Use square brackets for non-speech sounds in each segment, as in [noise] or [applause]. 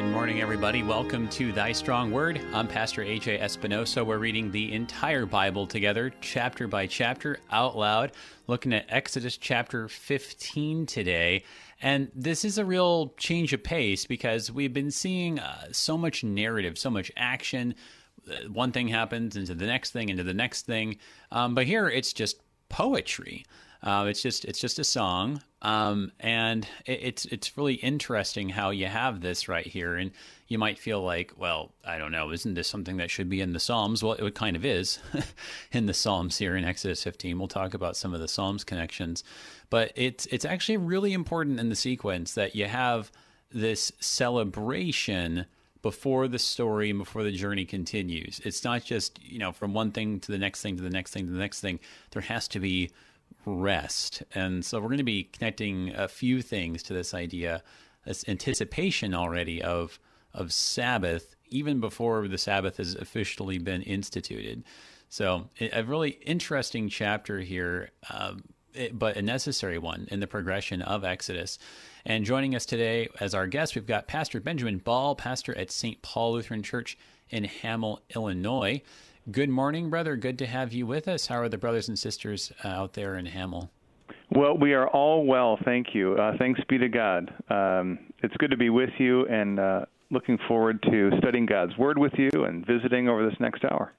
Good morning, everybody. Welcome to Thy Strong Word. I'm Pastor AJ Espinosa. We're reading the entire Bible together, chapter by chapter, out loud, looking at Exodus chapter 15 today. And this is a real change of pace because we've been seeing uh, so much narrative, so much action. Uh, one thing happens into the next thing, into the next thing. Um, but here it's just poetry. Uh, it's just it's just a song, um, and it, it's it's really interesting how you have this right here, and you might feel like, well, I don't know, isn't this something that should be in the Psalms? Well, it kind of is [laughs] in the Psalms here in Exodus 15. We'll talk about some of the Psalms connections, but it's it's actually really important in the sequence that you have this celebration before the story and before the journey continues. It's not just, you know, from one thing to the next thing to the next thing to the next thing. There has to be rest. And so we're going to be connecting a few things to this idea, this anticipation already of of Sabbath, even before the Sabbath has officially been instituted. So a really interesting chapter here, um, it, but a necessary one in the progression of Exodus. And joining us today as our guest, we've got Pastor Benjamin Ball, pastor at St. Paul Lutheran Church in Hamel, Illinois. Good morning, brother. Good to have you with us. How are the brothers and sisters uh, out there in Hamel? Well, we are all well, thank you. Uh, thanks be to God. Um, it's good to be with you and uh, looking forward to studying God's Word with you and visiting over this next hour.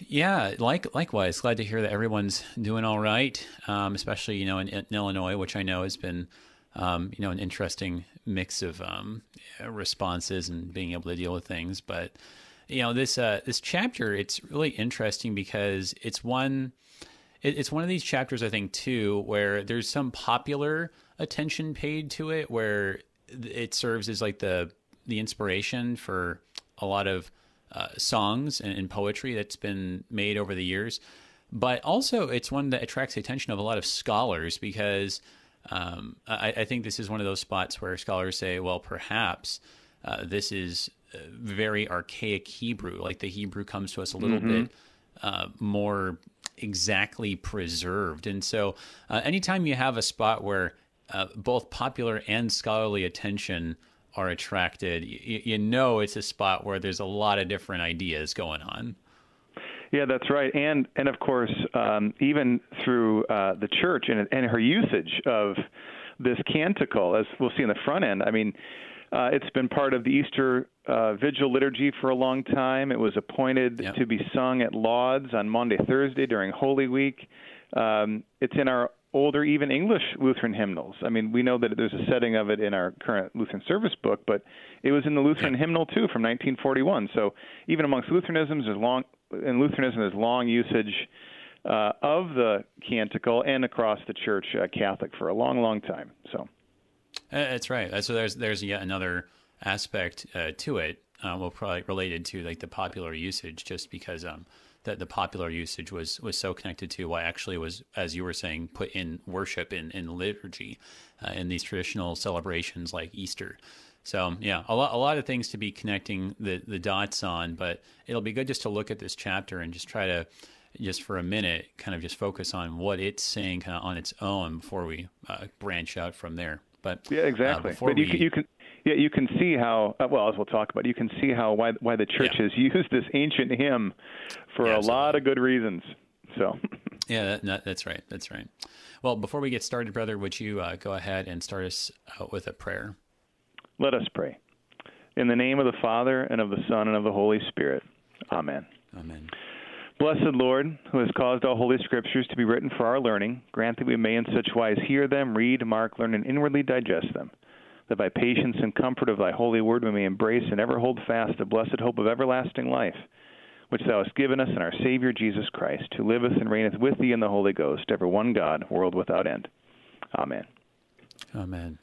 Yeah, like likewise. Glad to hear that everyone's doing all right, um, especially you know in, in, Illinois, which I know has been um, you know an interesting mix of um, responses and being able to deal with things. But you know this uh, this chapter it's really interesting because it's one it, it's one of these chapters I think too where there's some popular attention paid to it where it serves as like the the inspiration for a lot of uh, songs and, and, poetry that's been made over the years. But also, it's one that attracts the attention of a lot of scholars because um, I, I, think this is one of those spots where scholars say, well, perhaps uh, this is very archaic Hebrew. Like the Hebrew comes to us a little mm-hmm. bit uh, more exactly preserved. And so, uh, anytime you have a spot where uh, both popular and scholarly attention are attracted, you, you know it's a spot where there's a lot of different ideas going on. Yeah, that's right, and and of course, um, even through uh, the church and and her usage of this canticle, as we'll see in the front end. I mean, uh, it's been part of the Easter uh, Vigil liturgy for a long time. It was appointed yep. to be sung at Lauds on Maundy Thursday during Holy Week. Um, it's in our older, even English Lutheran hymnals. I mean, we know that there's a setting of it in our current Lutheran service book, but it was in the Lutheran hymnal too from 1941. So even amongst Lutheranisms, there's long in Lutheranism there's long usage uh, of the canticle and across the Church uh, Catholic for a long, long time. So. Uh, that's right. So there's there's yet another aspect uh, to it. Uh, well, probably related to like the popular usage, just because um, that the popular usage was was so connected to what actually was, as you were saying, put in worship in in liturgy, uh, in these traditional celebrations like Easter. So yeah, a lot a lot of things to be connecting the the dots on, but it'll be good just to look at this chapter and just try to just for a minute, kind of just focus on what it's saying kind of on its own before we uh, branch out from there. But yeah, exactly. Uh, but you, we... can, you can yeah, you can see how uh, well as we'll talk about. You can see how why why the church yeah. has [laughs] used this ancient hymn for yeah, a lot of good reasons. So. [laughs] yeah, that, that's right. That's right. Well, before we get started, brother, would you uh, go ahead and start us out with a prayer? Let us pray. In the name of the Father and of the Son and of the Holy Spirit. Amen. Amen. Blessed Lord, who has caused all holy scriptures to be written for our learning, grant that we may in such wise hear them, read, mark, learn, and inwardly digest them, that by patience and comfort of thy holy word we may embrace and ever hold fast the blessed hope of everlasting life, which thou hast given us in our Savior Jesus Christ, who liveth and reigneth with thee in the Holy Ghost, ever one God, world without end. Amen. Amen.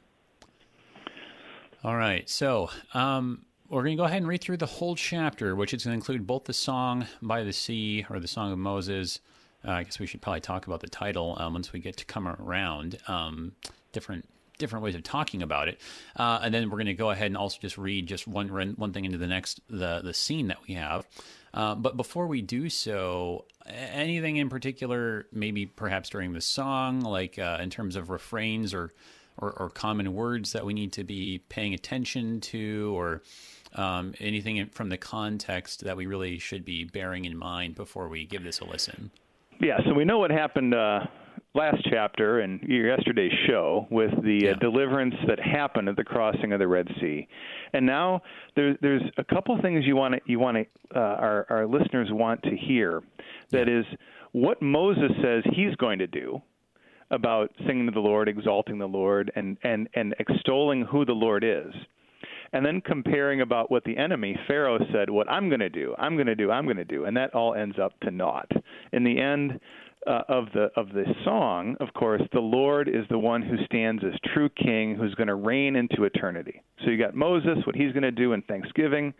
All right. So, um, we're going to go ahead and read through the whole chapter, which is going to include both the song by the sea or the song of Moses. Uh, I guess we should probably talk about the title um, once we get to come around. Um, different different ways of talking about it, uh, and then we're going to go ahead and also just read just one one thing into the next the the scene that we have. Uh, but before we do so, anything in particular, maybe perhaps during the song, like uh, in terms of refrains or or, or common words that we need to be paying attention to, or um, anything from the context that we really should be bearing in mind before we give this a listen? Yeah, so we know what happened uh, last chapter and yesterday's show with the uh, yeah. uh, deliverance that happened at the crossing of the Red Sea, and now there's there's a couple things you want to you want to uh, our our listeners want to hear. That yeah. is what Moses says he's going to do about singing to the Lord, exalting the Lord, and and and extolling who the Lord is and then comparing about what the enemy Pharaoh said, what I'm going to do, I'm going to do, I'm going to do, and that all ends up to naught. In the end uh, of the of the song, of course, the Lord is the one who stands as true King, who's going to reign into eternity. So you got Moses, what he's going to do in Thanksgiving.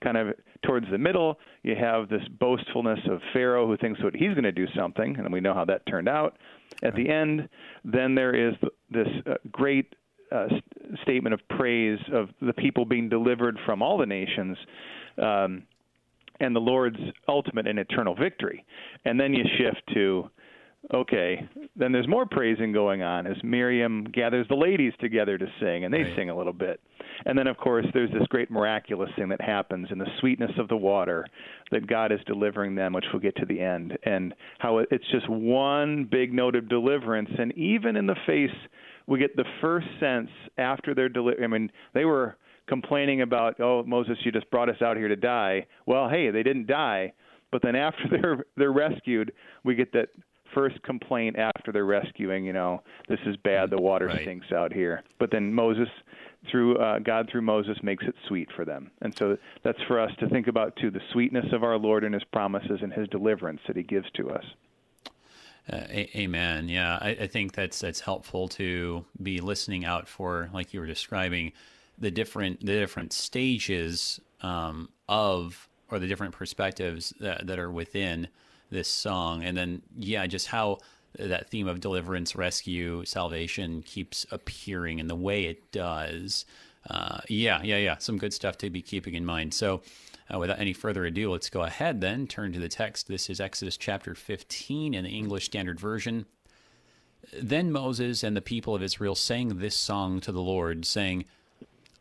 Kind of towards the middle, you have this boastfulness of Pharaoh who thinks that he's going to do something, and we know how that turned out. At the end, then there is this uh, great uh, statement of praise of the people being delivered from all the nations. Um, and the Lord's ultimate and eternal victory. And then you shift to, okay, then there's more praising going on as Miriam gathers the ladies together to sing, and they right. sing a little bit. And then, of course, there's this great miraculous thing that happens in the sweetness of the water that God is delivering them, which we'll get to the end, and how it's just one big note of deliverance. And even in the face we get the first sense after their delivery. I mean, they were complaining about, oh, Moses, you just brought us out here to die. Well, hey, they didn't die, but then after [laughs] they're they're rescued, we get that first complaint after they're rescuing. You know, this is bad. The water right. stinks out here. But then Moses, through uh, God through Moses, makes it sweet for them. And so that's for us to think about too, the sweetness of our Lord and His promises and His deliverance that He gives to us. Uh, a- amen. Yeah, I, I, think that's that's helpful to be listening out for, like you were describing, the different the different stages um, of or the different perspectives that, that are within this song, and then yeah, just how that theme of deliverance, rescue, salvation keeps appearing in the way it does. Uh, yeah, yeah, yeah. Some good stuff to be keeping in mind. So, uh, without any further ado, let's go ahead then, turn to the text. This is Exodus chapter 15 in the English Standard Version. Then Moses and the people of Israel sang this song to the Lord, saying,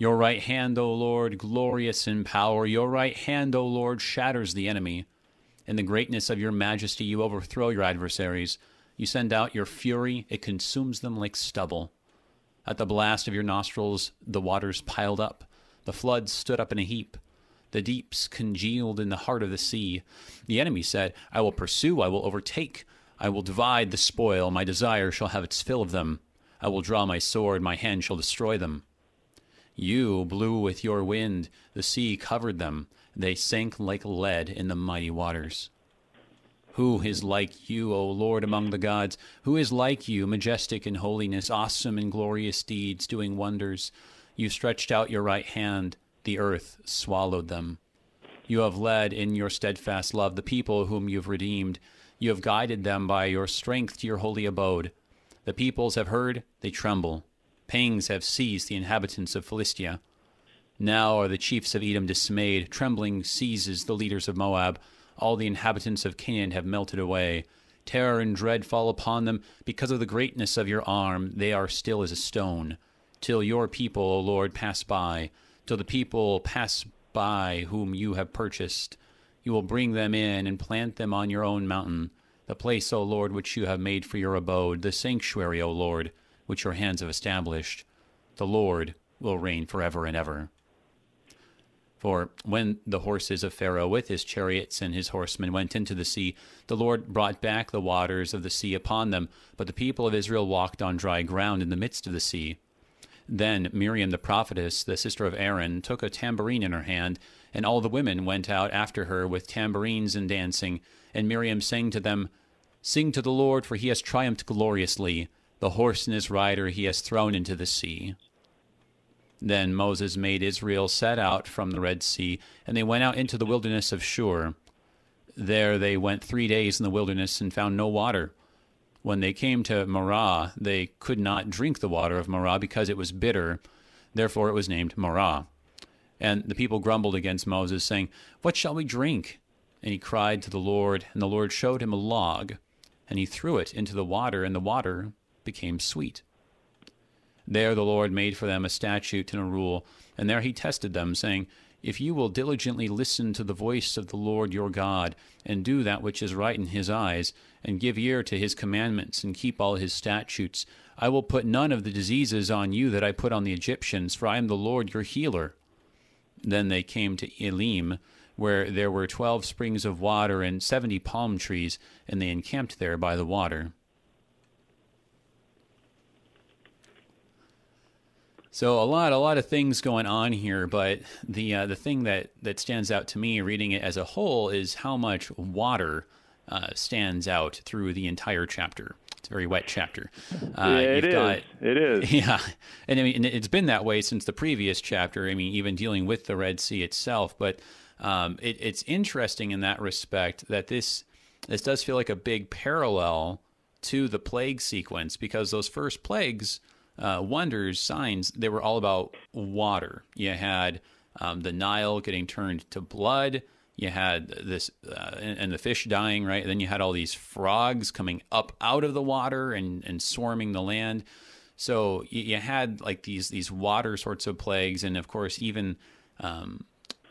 Your right hand, O Lord, glorious in power, your right hand, O Lord, shatters the enemy. In the greatness of your majesty, you overthrow your adversaries. You send out your fury, it consumes them like stubble. At the blast of your nostrils, the waters piled up. The floods stood up in a heap. The deeps congealed in the heart of the sea. The enemy said, I will pursue, I will overtake, I will divide the spoil, my desire shall have its fill of them. I will draw my sword, my hand shall destroy them. You blew with your wind, the sea covered them, they sank like lead in the mighty waters. Who is like you, O Lord, among the gods? Who is like you, majestic in holiness, awesome in glorious deeds, doing wonders? You stretched out your right hand the earth swallowed them. You have led in your steadfast love the people whom you have redeemed. You have guided them by your strength to your holy abode. The peoples have heard, they tremble. Pangs have seized the inhabitants of Philistia. Now are the chiefs of Edom dismayed. Trembling seizes the leaders of Moab. All the inhabitants of Canaan have melted away. Terror and dread fall upon them. Because of the greatness of your arm, they are still as a stone. Till your people, O Lord, pass by till the people pass by whom you have purchased. You will bring them in and plant them on your own mountain, the place, O Lord, which you have made for your abode, the sanctuary, O Lord, which your hands have established. The Lord will reign forever and ever. For when the horses of Pharaoh with his chariots and his horsemen went into the sea, the Lord brought back the waters of the sea upon them, but the people of Israel walked on dry ground in the midst of the sea. Then Miriam the prophetess, the sister of Aaron, took a tambourine in her hand, and all the women went out after her with tambourines and dancing. And Miriam sang to them, Sing to the Lord, for he has triumphed gloriously. The horse and his rider he has thrown into the sea. Then Moses made Israel set out from the Red Sea, and they went out into the wilderness of Shur. There they went three days in the wilderness and found no water. When they came to Marah, they could not drink the water of Marah because it was bitter. Therefore it was named Marah. And the people grumbled against Moses, saying, What shall we drink? And he cried to the Lord, and the Lord showed him a log, and he threw it into the water, and the water became sweet. There the Lord made for them a statute and a rule, and there he tested them, saying, If you will diligently listen to the voice of the Lord your God, and do that which is right in his eyes, and give ear to his commandments, and keep all his statutes, I will put none of the diseases on you that I put on the Egyptians, for I am the Lord your healer. Then they came to Elim, where there were twelve springs of water and seventy palm trees, and they encamped there by the water. So a lot, a lot of things going on here, but the uh, the thing that that stands out to me, reading it as a whole, is how much water uh, stands out through the entire chapter. It's a very wet chapter. Uh, yeah, it is. Got, it is. [laughs] Yeah, and I mean, it's been that way since the previous chapter. I mean, even dealing with the Red Sea itself. But um, it, it's interesting in that respect that this this does feel like a big parallel to the plague sequence because those first plagues uh, wonders, signs, they were all about water. You had um, the Nile getting turned to blood. You had this, uh, and, and, the fish dying, right? And then you had all these frogs coming up out of the water and, and swarming the land. So you, you had like these these water sorts of plagues, and of course, even um,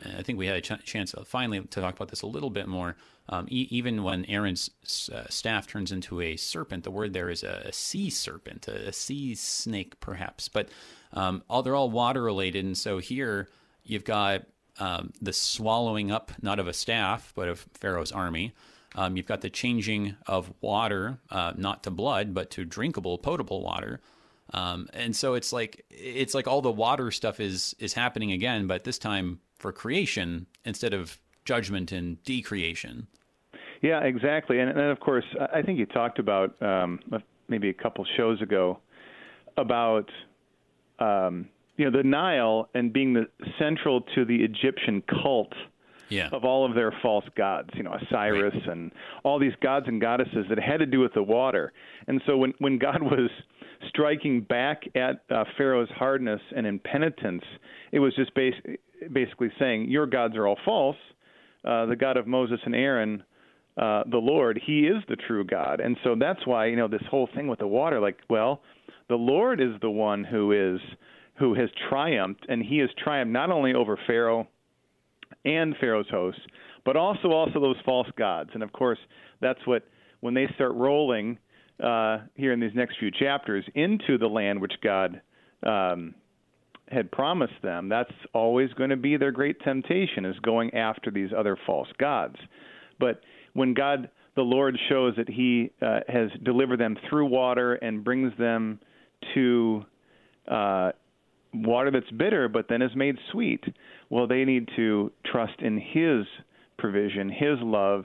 I think we had a ch- chance finally to talk about this a little bit more. Um, e- even when Aaron's uh, staff turns into a serpent, the word there is a, a sea serpent, a, a, sea snake, perhaps. But um, all they're all water related, and so here you've got um, the swallowing up, not of a staff, but of Pharaoh's army. Um, you've got the changing of water, uh, not to blood, but to drinkable, potable water. Um, and so it's like it's like all the water stuff is is happening again, but this time for creation instead of judgment and decreation. Yeah, exactly. And, and of course, I think you talked about um, maybe a couple shows ago about um, you know the Nile and being the central to the Egyptian cult yeah. of all of their false gods, you know, Osiris right. and all these gods and goddesses that had to do with the water. And so when when God [laughs] was striking back at uh, Pharaoh's hardness and impenitence, it was just bas- basically saying, Your gods are all false. Uh, the God of Moses and Aaron, uh, the Lord, He is the true God. And so that's why, you know, this whole thing with the water, like, well, the Lord is the one who is who has triumphed, and he has triumphed not only over Pharaoh and Pharaoh's hosts, but also also those false gods. And of course, that's what when they start rolling uh, here in these next few chapters into the land which God um, had promised them, that's always going to be their great temptation is going after these other false gods. But when God, the Lord, shows that He uh, has delivered them through water and brings them to uh, water that's bitter, but then is made sweet, well, they need to trust in His provision, His love,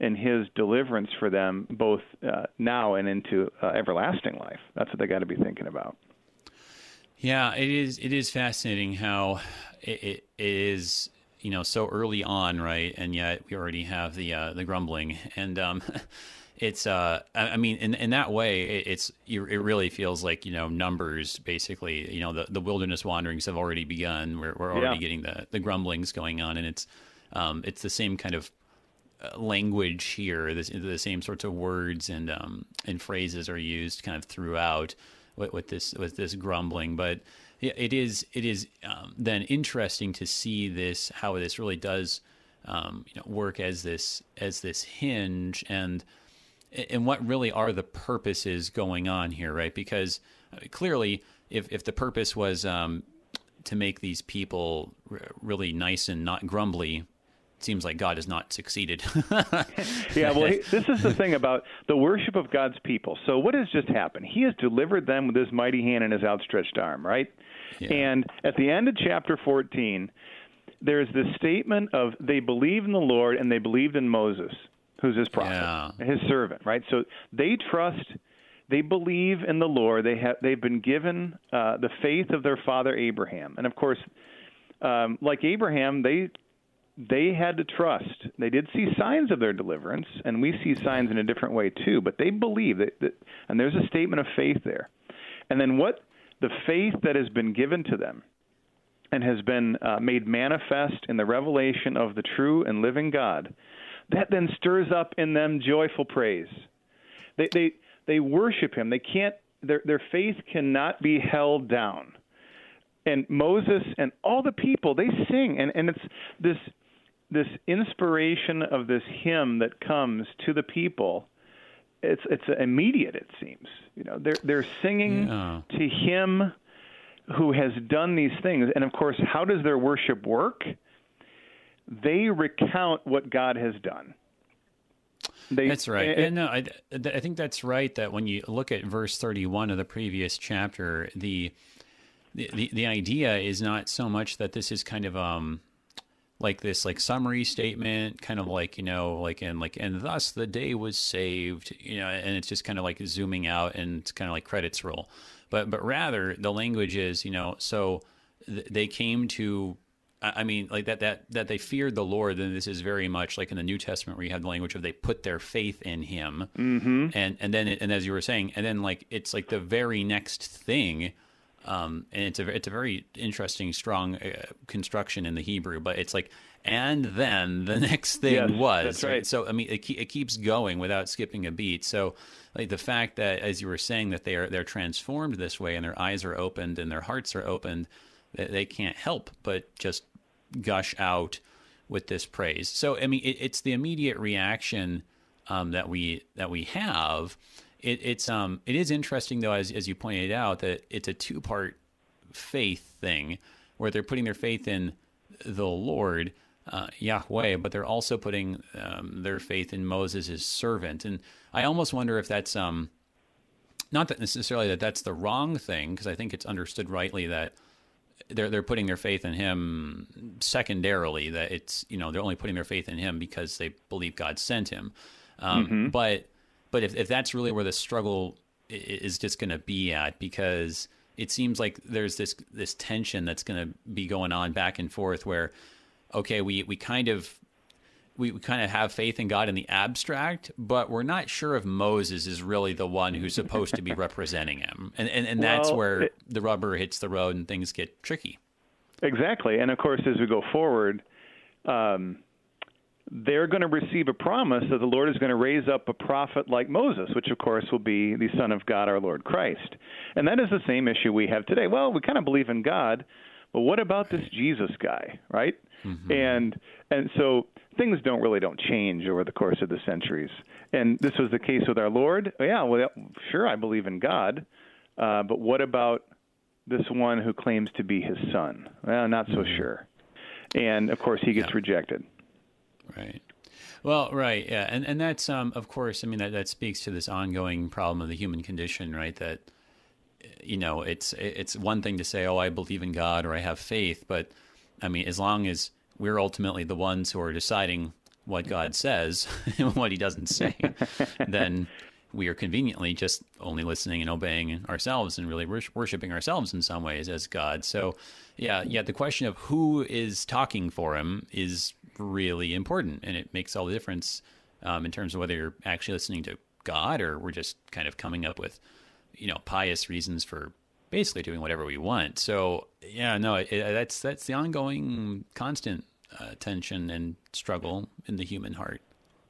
and His deliverance for them, both uh, now and into uh, everlasting life. That's what they got to be thinking about. Yeah, it is. It is fascinating how it, it is. You know, so early on, right? And yet we already have the uh, the grumbling, and um, [laughs] it's. Uh, I mean, in in that way, it, it's. It really feels like you know numbers. Basically, you know, the the wilderness wanderings have already begun. We're we're already yeah. getting the the grumblings going on, and it's um, it's the same kind of uh, language here. The, the same sorts of words and um, and phrases are used kind of throughout with, with this with this grumbling. But it is it is um, then interesting to see this how this really does um, you know, work as this as this hinge and and what really are the purposes going on here, right? Because clearly, if if the purpose was um, to make these people really nice and not grumbly, seems like God has not succeeded. [laughs] yeah, well, [laughs] this is the thing about the worship of God's people. So, what has just happened? He has delivered them with his mighty hand and his outstretched arm, right? Yeah. And at the end of chapter 14, there's this statement of they believe in the Lord and they believed in Moses, who's his prophet, yeah. his servant, right? So they trust they believe in the Lord. They have they've been given uh, the faith of their father Abraham, and of course, um, like Abraham, they they had to trust. They did see signs of their deliverance, and we see signs in a different way too. But they believe that, that and there's a statement of faith there. And then what the faith that has been given to them and has been uh, made manifest in the revelation of the true and living God, that then stirs up in them joyful praise. They they they worship Him. They can't. Their their faith cannot be held down. And Moses and all the people they sing, and and it's this this inspiration of this hymn that comes to the people it's it's immediate it seems. You know they're they're singing yeah. to him who has done these things. And of course how does their worship work? They recount what god has done. They, that's right. and no I, I think that's right that when you look at verse 31 of the previous chapter the the, the idea is not so much that this is kind of um like this like summary statement kind of like you know like and like and thus the day was saved you know and it's just kind of like zooming out and it's kind of like credits roll but but rather the language is you know so th- they came to I mean, like that, that, that they feared the Lord. Then this is very much like in the New Testament, where you have the language of they put their faith in Him, mm-hmm. and and then and as you were saying, and then like it's like the very next thing um, and it's a it's a very interesting, strong uh, construction in the Hebrew. But it's like, and then the [laughs] next thing was that's right. So I mean, it, it keeps going without skipping a beat. So like the fact that, as you were saying, that they are they're transformed this way, and their eyes are opened, and their hearts are opened, they can't help but just gush out with this praise. So I mean, it, it's the immediate reaction um, that we that we have it, it's um it is interesting though as as you pointed out that it's a two part faith thing where they're putting their faith in the Lord uh, Yahweh, but they're also putting um, their faith in Moses, his servant. And I almost wonder if that's um not that necessarily that that's the wrong thing because I think it's understood rightly that they're they're putting their faith in him secondarily that it's you know they're only putting their faith in him because they believe God sent him. Um, mm-hmm. But but if, if that's really where the struggle is just going to be at, because it seems like there's this this tension that's going to be going on back and forth where, okay, we we kind of we, we kind of have faith in God in the abstract, but we're not sure if Moses is really the one who's supposed to be [laughs] representing him. And, and, and that's where it, the rubber hits the road and things get tricky. Exactly. And of course, as we go forward, um, they're going to receive a promise that the Lord is going to raise up a prophet like Moses, which of course will be the Son of God, our Lord Christ. And that is the same issue we have today. Well, we kind of believe in God, but what about this Jesus guy, right? Mm-hmm. And and so things don't really don't change over the course of the centuries. And this was the case with our Lord. Yeah, well, sure, I believe in God, uh, but what about this one who claims to be His Son? Well, not so mm-hmm. sure. And of course, he gets yeah. rejected. Right. Well, right, yeah, and and that's um, of course, I mean that that speaks to this ongoing problem of the human condition, right? That you know, it's it's one thing to say, oh, I believe in God or I have faith, but I mean, as long as we're ultimately the ones who are deciding what God says [laughs] and what He doesn't say, [laughs] then we are conveniently just only listening and obeying ourselves and really worshiping ourselves in some ways as God. So, yeah, yeah, the question of who is talking for Him is really important, and it makes all the difference um, in terms of whether you're actually listening to God or we're just kind of coming up with, you know, pious reasons for basically doing whatever we want. So yeah, no, it, that's that's the ongoing constant uh, tension and struggle in the human heart.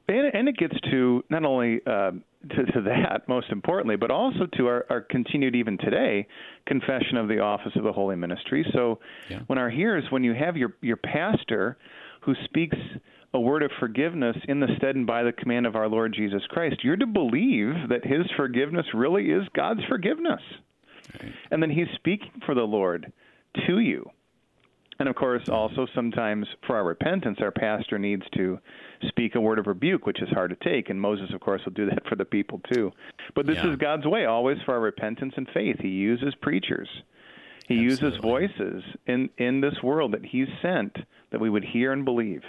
And, and it gets to not only uh, to, to, that, most importantly, but also to our, our, continued, even today, confession of the office of the holy ministry. So, yeah. when our hearers, when you have your your pastor who speaks a word of forgiveness in the stead and by the command of our Lord Jesus Christ, you're to believe that his forgiveness really is God's forgiveness. Right. And then he's speaking for the Lord to you. And of course, also sometimes for our repentance, our pastor needs to speak a word of rebuke, which is hard to take. And Moses, of course, will do that for the people too. But this yeah. is God's way, always for our repentance and faith. He uses preachers. He Absolutely. uses voices in, in this world that He's sent that we would hear and believe,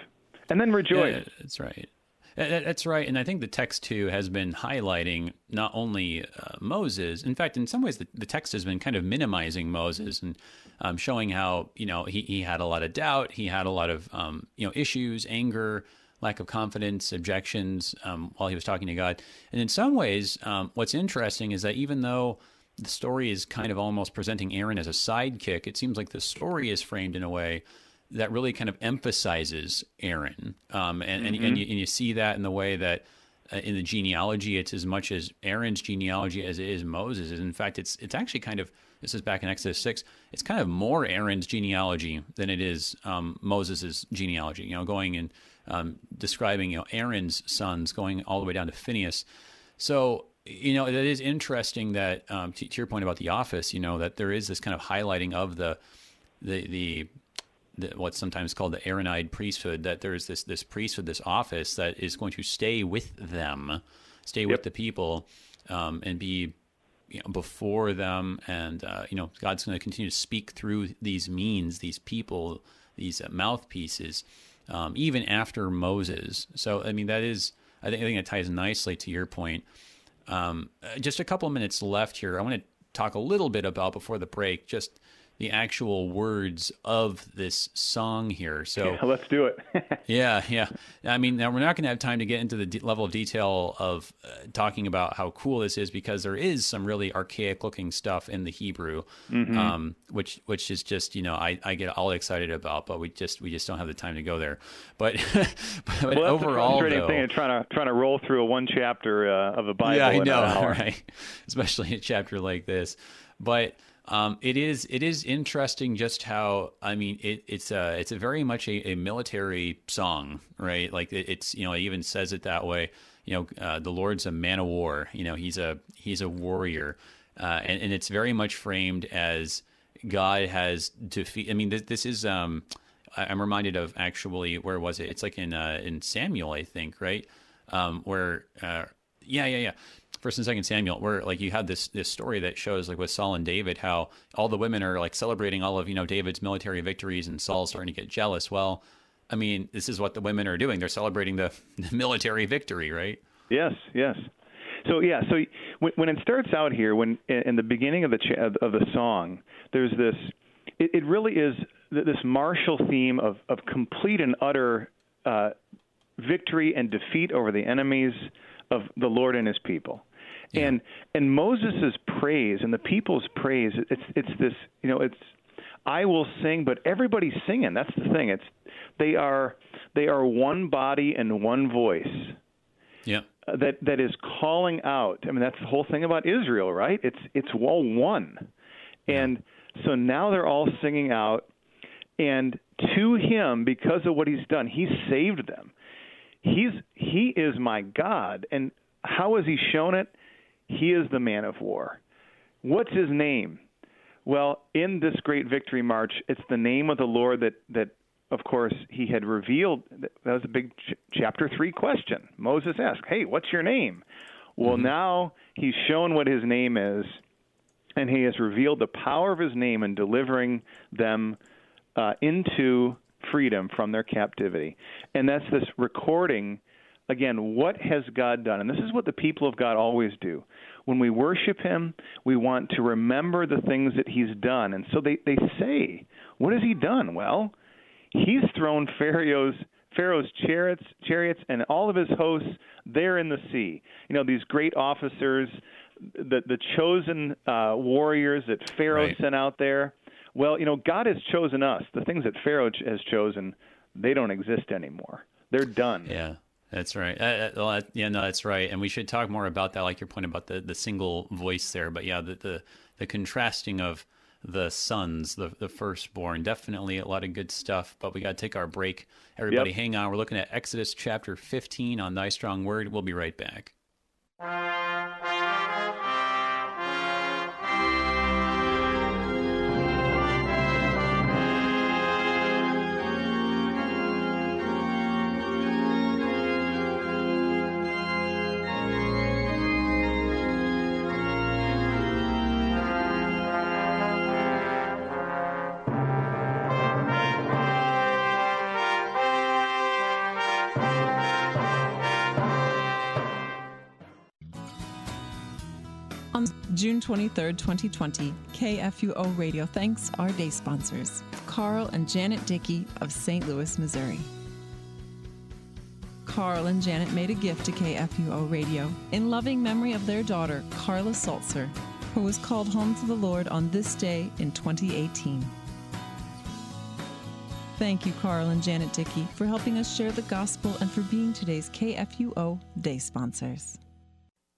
and then rejoice. Yeah, that's right. That's right. And I think the text, too, has been highlighting not only uh, Moses, in fact, in some ways, the, the, text has been kind of minimizing Moses and um, showing how, you know, he, he had a lot of doubt, he had a lot of, um, you know, issues, anger, lack of confidence, objections um, while he was talking to God. And in some ways, um, what's interesting is that even though the story is kind of almost presenting Aaron as a sidekick, it seems like the story is framed in a way that really kind of emphasizes Aaron, um, and, mm-hmm. and, and, you, and, you, see that in the way that uh, in the genealogy, it's as much as Aaron's genealogy as it is Moses. In fact, it's it's actually kind of this is back in Exodus six. It's kind of more Aaron's genealogy than it is um, Moses's genealogy. You know, going and um, describing you know Aaron's sons going all the way down to Phineas. So you know it is interesting that um, to, to your point about the office, you know that there is this kind of highlighting of the the the the, what's sometimes called the Aaronide priesthood, that there's this this priesthood, this office that is going to stay with them, stay yep. with the people, um, and be you know, before them, and uh, you know God's going to continue to speak through these means, these people, these uh, mouthpieces, um, even after Moses. So I mean that is I think I think it ties nicely to your point. Um, uh, just a couple of minutes left here. I want to talk a little bit about before the break, just the actual words of this song here. So yeah, let's do it. [laughs] yeah, yeah. I mean, now we're not going to have time to get into the de- level of detail of uh, talking about how cool this is because there is some really archaic looking stuff in the Hebrew, mm-hmm. um, which which is just you know I, I get all excited about, but we just we just don't have the time to go there. But, [laughs] but well, overall, the thing trying to trying to roll through a one chapter uh, of a Bible. Yeah, I know, [laughs] right? Especially a chapter like this, but um, it is it is interesting just how I mean it, it's a it's a very much a, a military song, right? Like it, it's you know it even says it that way. You know, uh, the Lord's a man of war. You know, he's a he's a warrior, uh, and, and it's very much framed as God has defeat. I mean, this, this is um, I'm reminded of actually where was it? It's like in uh, in Samuel, I think, right? Um, where uh, yeah, yeah, yeah. First and Second Samuel, where like you had this this story that shows like with Saul and David how all the women are like celebrating all of you know David's military victories and Saul's starting to get jealous. Well, I mean, this is what the women are doing. They're celebrating the, [laughs] the military victory, right? Yes, yes. So yeah, so when, when it starts out here, when in the beginning of the cha- of the song, there's this. It, it really is this martial theme of of complete and utter uh, victory and defeat over the enemies of the Lord and His people. Yeah. And and Moses' praise and the people's praise, it's it's this you know it's I will sing, but everybody's singing. That's the thing. It's they are they are one body and one voice. Yeah. Uh, that that is calling out. I mean, that's the whole thing about Israel, right? It's it's all one, and so now they're all singing out, and to Him because of what He's done, He saved them. He's He is my God, and how has He shown it? He is the man of war. What's his name? Well, in this great victory march, it's the name of the Lord that that of course he had revealed. That was a big ch- chapter 3 question. Moses asked, "Hey, what's your name?" Well, mm-hmm. now he's shown what his name is, and he has revealed the power of his name in delivering them uh, into freedom from their captivity. And that's this recording again, what has God done? And this is what the people of God always do. When we worship Him, we want to remember the things that He's done. And so they, they say, What has He done? Well, He's thrown Pharaoh's Pharaoh's chariots, chariots, and all of his hosts there in the sea. You know these great officers, the the chosen uh, warriors that Pharaoh right. sent out there. Well, you know God has chosen us. The things that Pharaoh has chosen, they don't exist anymore. They're done. Yeah. That's right. Uh, uh yeah, no, that's right. And we should talk more about that, like your point about the, the single voice there. But yeah, the, the, the contrasting of the sons, the, the firstborn, definitely a lot of good stuff. But we got to take our break. Everybody, yep. hang on. We're looking at Exodus chapter 15 on Thy Strong Word. We'll be right back. June 23, 2020, KFUO Radio thanks our day sponsors, Carl and Janet Dickey of St. Louis, Missouri. Carl and Janet made a gift to KFUO Radio in loving memory of their daughter, Carla Salzer, who was called home to the Lord on this day in 2018. Thank you, Carl and Janet Dickey, for helping us share the gospel and for being today's KFUO Day sponsors.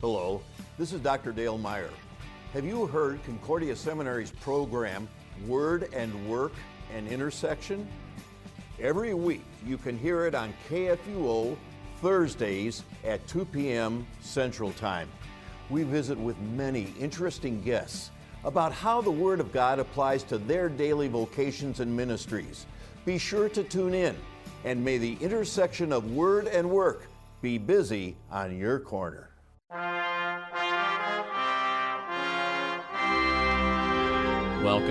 Hello, this is Dr. Dale Meyer. Have you heard Concordia Seminary's program Word and Work and Intersection? Every week you can hear it on KFUO Thursdays at 2 p.m. Central Time. We visit with many interesting guests about how the Word of God applies to their daily vocations and ministries. Be sure to tune in, and may the intersection of Word and Work be busy on your corner. Welcome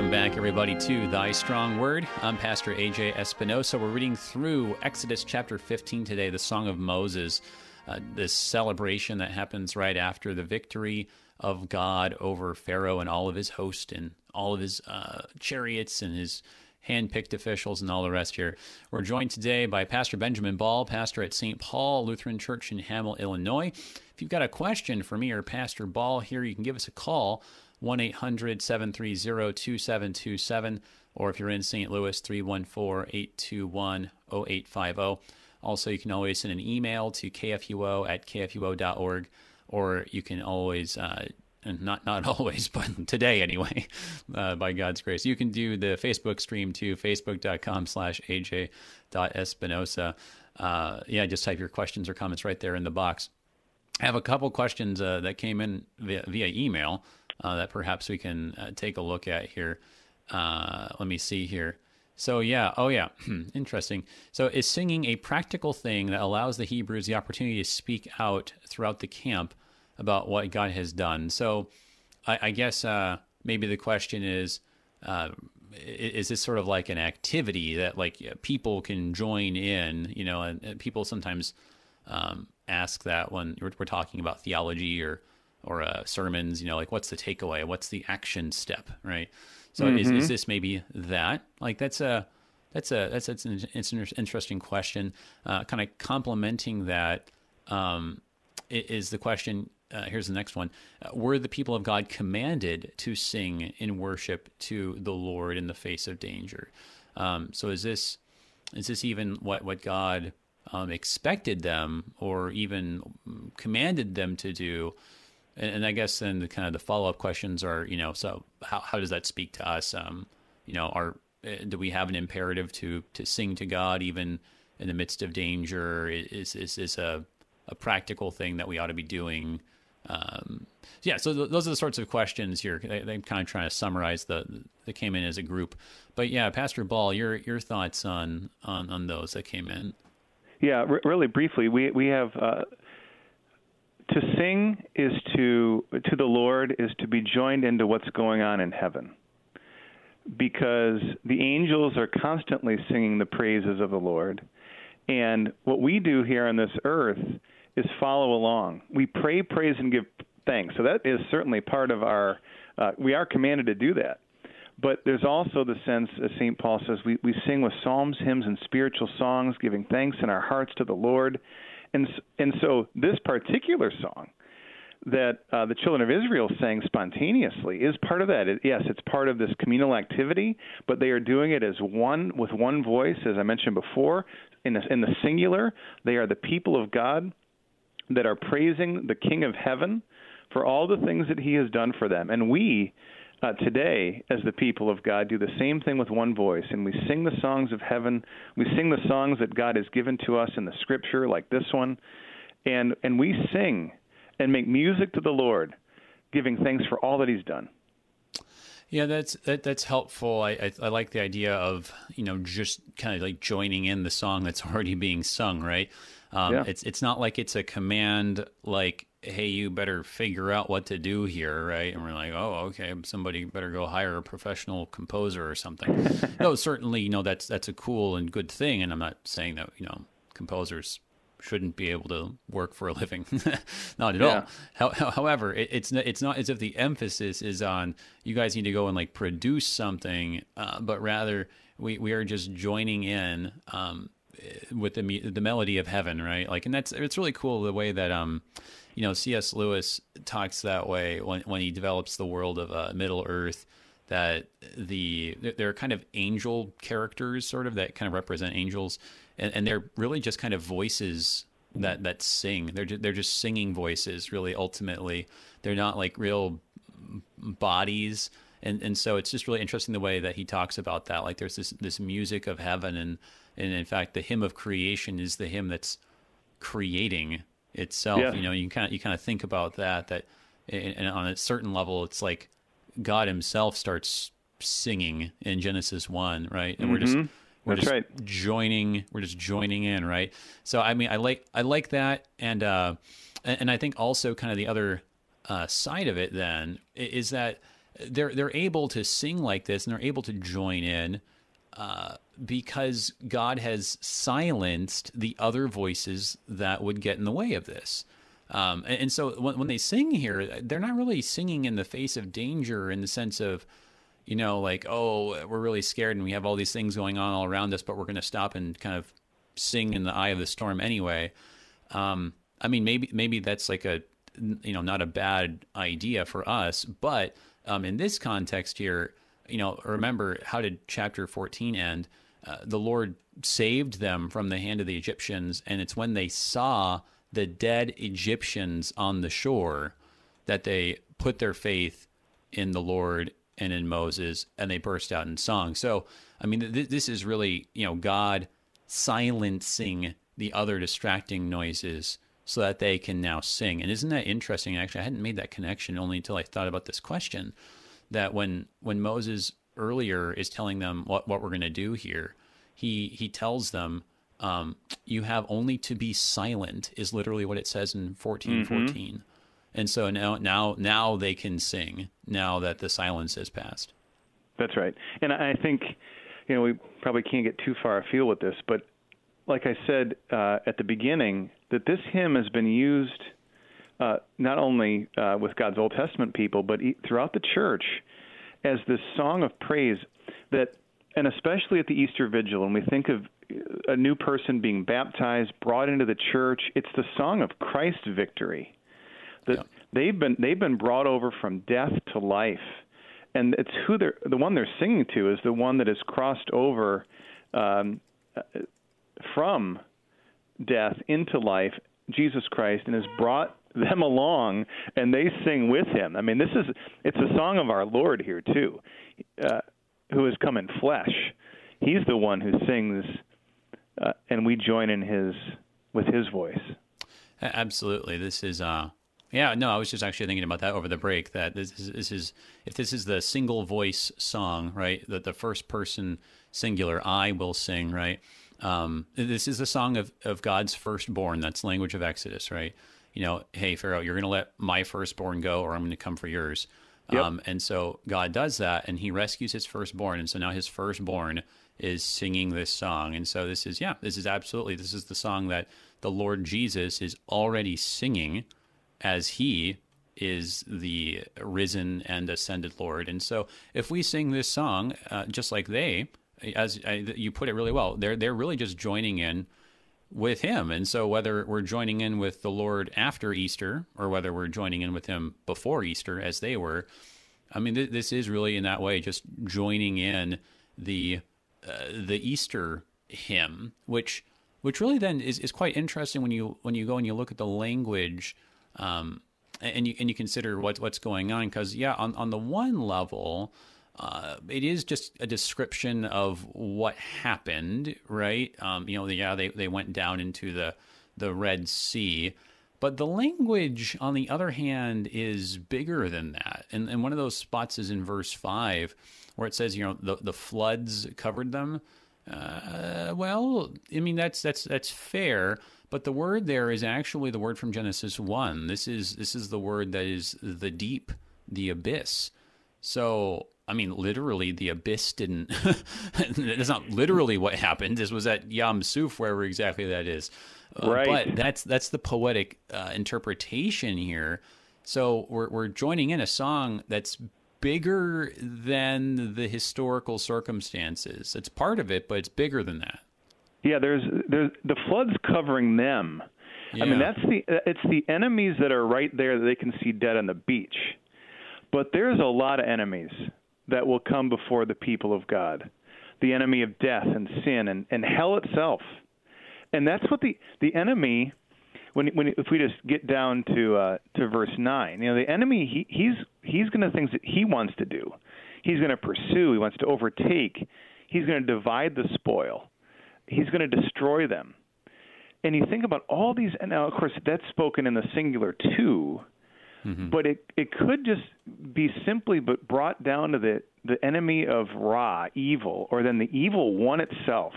back, everybody, to Thy Strong Word. I'm Pastor AJ Espinosa. We're reading through Exodus chapter 15 today, the Song of Moses, uh, this celebration that happens right after the victory of God over Pharaoh and all of his host and all of his uh, chariots and his hand-picked officials and all the rest here. We're joined today by Pastor Benjamin Ball, pastor at St. Paul Lutheran Church in Hamel, Illinois. If you've got a question for me or Pastor Ball here, you can give us a call 1 800 730 2727, or if you're in St. Louis, 314 821 0850. Also, you can always send an email to kfuo at kfuo.org, or you can always, uh, not not [laughs] always, but today anyway, [laughs] uh, by God's grace, you can do the Facebook stream to facebook.com slash aj.espinosa. Uh, yeah, just type your questions or comments right there in the box. I have a couple questions uh, that came in via, via email uh, that perhaps we can uh, take a look at here. Uh, let me see here. So, yeah, oh, yeah, [clears throat] interesting. So, is singing a practical thing that allows the Hebrews the opportunity to speak out throughout the camp about what God has done? So, I, I guess uh, maybe the question is uh, is this sort of like an activity that like people can join in you know and, and people sometimes um, ask that when we're, we're, talking about theology or or uh, sermons, you know, like what's the takeaway? What's the action step, right? So mm-hmm. is, is this maybe that? Like that's a that's a that's, that's an, it's an interesting question. Uh, kind of complementing that um, is the question. Uh, here's the next one: uh, Were the people of God commanded to sing in worship to the Lord in the face of danger? Um, so is this is this even what what God um, expected them or even commanded them to do? And, and I guess then the kind of the follow up questions are, you know, so how how does that speak to us? Um, you know, are eh, do we have an imperative to to sing to God even in the midst of danger? Is is this a a practical thing that we ought to be doing? Um, yeah, so th- those are the sorts of questions here. They, are kind of trying to summarize the that came in as a group. But yeah, Pastor Ball, your your thoughts on on, on those that came in? Yeah, r- really briefly, we we have uh, to sing is to to the Lord is to be joined into what's going on in heaven. Because the angels are constantly singing the praises of the Lord. And what we do here on this earth is follow along. We pray, praise, and give thanks. So that is certainly part of our, uh, we are commanded to do that. But there's also the sense, as St. Paul says, we, we sing with psalms, hymns, and spiritual songs, giving thanks in our hearts to the Lord. And and so this particular song that uh, the children of Israel sang spontaneously is part of that. It, yes, it's part of this communal activity, but they are doing it as one with one voice, as I mentioned before, in the, in the singular. They are the people of God that are praising the King of Heaven for all the things that He has done for them, and we uh, today, as the people of God, do the same thing with one voice, and we sing the songs of heaven. We sing the songs that God has given to us in the Scripture, like this one, and and we sing and make music to the Lord giving thanks for all that He's done. Yeah, that's that, that's helpful. I, I, I like the idea of you know just kind of like joining in the song that's [laughs] already being sung, right? Um, Yeah. It's it's not like it's a command like, hey, you better figure out what to do here, right? And we're like, oh, okay, somebody better go hire a professional composer or something. [laughs] no, certainly, you know that's that's a cool and good thing, and I'm not saying that you know composers shouldn't be able to work for a living. [laughs] not at Yeah. all. How, how- however, it, it's not, it's not as if the emphasis is on you guys need to go and like produce something, uh, but rather we, we are just joining in um, with the the melody of heaven, right? Like, and that's it's really cool the way that um, you know, C.S. Lewis talks that way when when he develops the world of uh, Middle Earth. That the they're kind of angel characters, sort of that kind of represent angels, and, and they're really just kind of voices that that sing. They're ju- they're just singing voices. Really, ultimately, they're not like real bodies. And and so it's just really interesting the way that he talks about that. Like there's this this music of heaven, and and in fact, the hymn of creation is the hymn that's creating itself. Yes. You know, you kind of you kind of think about that. That and on a certain level, it's like God Himself starts singing in Genesis one, right? And we're just we're Mm-hmm. That's just right. joining we're just joining in right so i mean i like i like that and uh and, and i think also kind of the other uh side of it then is that they're they're able to sing like this and they're able to join in because god has silenced the other voices that would get in the way of this um, and, and so when, when they sing here, they're not really singing in the face of danger in the sense of, you know, like, oh, we're really scared and we have all these things going on all around us, but we're going to stop and kind of sing in the eye of the storm anyway. Um, I mean, maybe maybe that's like a, you know, not a bad idea for us, but um, in this context here, you know, remember how did chapter 14 end? Uh, the Lord saved them from the hand of the Egyptians, and it's when they saw the dead Egyptians on the shore that they put their faith in the Lord and in Moses, and they burst out in song. So, I mean, th- this is really, you know, God silencing the other distracting noises so that they can now sing. And isn't that interesting? Actually, I hadn't made that connection only until I thought about this question. That when when Moses earlier is telling them what what we're going to do here, he he tells them um, you have only to be silent is literally what it says in fourteen fourteen. And so now now now they can sing now that the silence has passed. That's right. And I think, you know, we probably can't get too far afield with this, but like I said uh, at the beginning, that this hymn has been used uh, not only uh, with God's Old Testament people, but throughout the church as this song of praise that, and especially at the Easter Vigil, when we think of a new person being baptized, brought into the church, it's the song of Christ's victory. That Yeah. they've been they've been brought over from death to life, and it's who they're the one they're singing to is the one that has crossed over um, uh, from death into life, Jesus Christ, and has brought them along, and they sing with him. I mean, this is it's a song of our Lord here too, uh, who has come in flesh. He's the one who sings, uh, and we join in his with his voice. Absolutely. This is uh yeah, no, I was just actually thinking about that over the break that this is, this is if this is the single voice song, right? That the first person singular I will sing, right? Um this is the song of of God's firstborn. That's language of Exodus, right? You know, hey Pharaoh, you're going to let my firstborn go or I'm going to come for yours. Yep. Um and so God does that and he rescues his firstborn and so now his firstborn is singing this song. And so this is yeah, this is absolutely this is the song that the Lord Jesus is already singing as he is the risen and ascended Lord. And so if we sing this song uh, just like they as uh, you put it really well, they're they're really just joining in with him. And so whether we're joining in with the Lord after Easter or whether we're joining in with him before Easter as they were, I mean, th- this is really in that way just joining in the uh, the Easter hymn, which which really then is, is quite interesting when you when you go and you look at the language, um, and you and you consider what what's going on. Because yeah, on on the one level, uh, it is just a description of what happened, right? Um, you know, yeah, they they went down into the the Red Sea. But the language, on the other hand, is bigger than that. And, and one of those spots is in verse 5, where it says, you know, the, the floods covered them. Uh, well, I mean, that's, that's, that's fair. But the word there is actually the word from Genesis 1. This is, this is the word that is the deep, the abyss. So, I mean, literally, the abyss didn't. [laughs] that's not literally what happened. This was at Yam Suf, wherever exactly that is. Uh, right. But that's that's the poetic uh, interpretation here. So we're we're joining in a song that's bigger than the historical circumstances. It's part of it, but it's bigger than that. Yeah, there's there's the floods covering them. Yeah. I mean, that's the it's the enemies that are right there that they can see dead on the beach. But there's a lot of enemies that will come before the people of God. The enemy of death and sin and, and hell itself. And that's what the the enemy when when if we just get down to uh, to verse nine, you know, the enemy he, he's he's going to things that he wants to do. He's going to pursue. He wants to overtake. He's going to divide the spoil. He's going to destroy them. And you think about all these. And now, of course, that's spoken in the singular too. Mm-hmm. But it it could just be simply but brought down to the the enemy of Ra, evil, or then the evil one itself.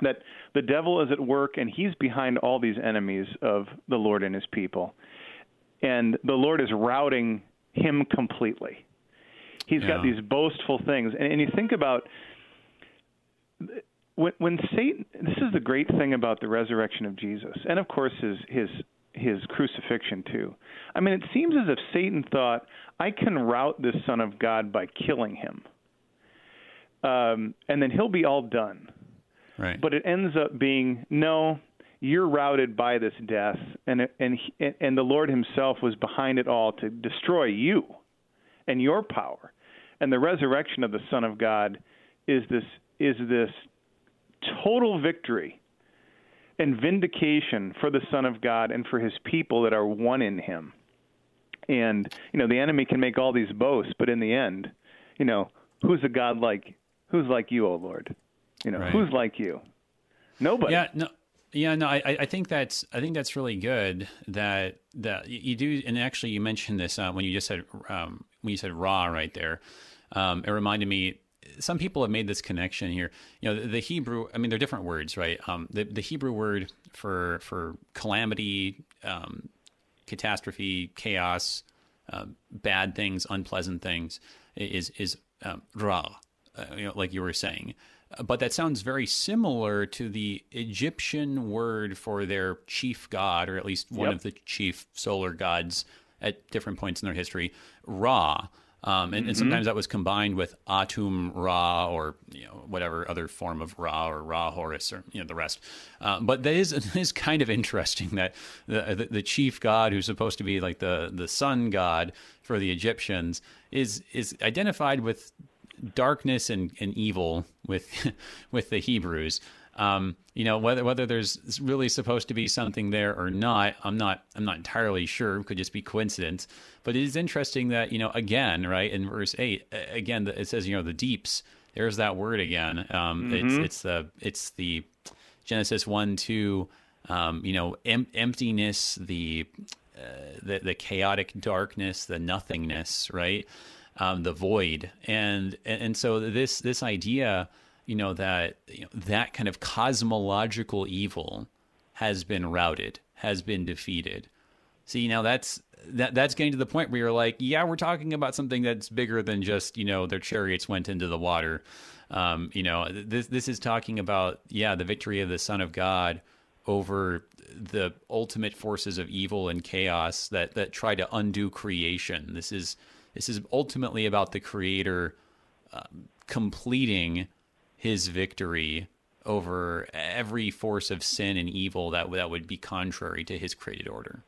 That the devil is at work and he's behind all these enemies of the Lord and his people. And the Lord is routing him completely. He's yeah. got these boastful things. And, and you think about when, when Satan, this is the great thing about the resurrection of Jesus, and of course his, his his crucifixion too. I mean, it seems as if Satan thought, I can rout this Son of God by killing him, um, and then he'll be all done. Right. But it ends up being no. You're routed by this death, and and and the Lord Himself was behind it all to destroy you and your power. And the resurrection of the Son of God is this is this total victory and vindication for the Son of God and for his people that are one in him. And, you know, the enemy can make all these boasts, but in the end, you know, who's a God like who's like you, O Lord? You know, right. who's like you? Nobody. Yeah, no yeah, no, I, I think that's I think that's really good that that you do, and actually you mentioned this uh, when you just said um, when you said Ra right there. Um, it reminded me some people have made this connection here. You know, the, the Hebrew. I mean, they're different words, right? Um, the the Hebrew word for for calamity, um, catastrophe, chaos, uh, bad things, unpleasant things is is um, ra. Uh, you know, like you were saying. But that sounds very similar to the Egyptian word for their chief god, or at least one yep. of the chief solar gods at different points in their history, Ra. Um, and, mm-hmm. and, sometimes that was combined with Atum Ra or you know whatever other form of Ra or Ra Horus or you know the rest. Uh, but that is [laughs] it is kind of interesting that the, the, the chief god who's supposed to be like the the sun god for the Egyptians is is identified with darkness and, and evil with [laughs] with the Hebrews. Um, you know whether whether there's really supposed to be something there or not, I'm not I'm not entirely sure. It could just be coincidence. But it is interesting that you know again, right in verse eight, again it says you know the deeps. There's that word again. Um, mm-hmm. It's it's the it's the Genesis one two. Um, you know em- emptiness, the, uh, the the chaotic darkness, the nothingness, right? Um, the void, and and so this this idea you know that you know, that kind of cosmological evil has been routed, has been defeated. See, now that's that that's getting to the point where you're like, yeah, we're talking about something that's bigger than just you know their chariots went into the water. Um, you know, this this is talking about yeah the victory of the Son of God over the ultimate forces of evil and chaos that that try to undo creation. This is this is ultimately about the Creator um, completing his victory over every force of sin and evil that that would be contrary to his created order.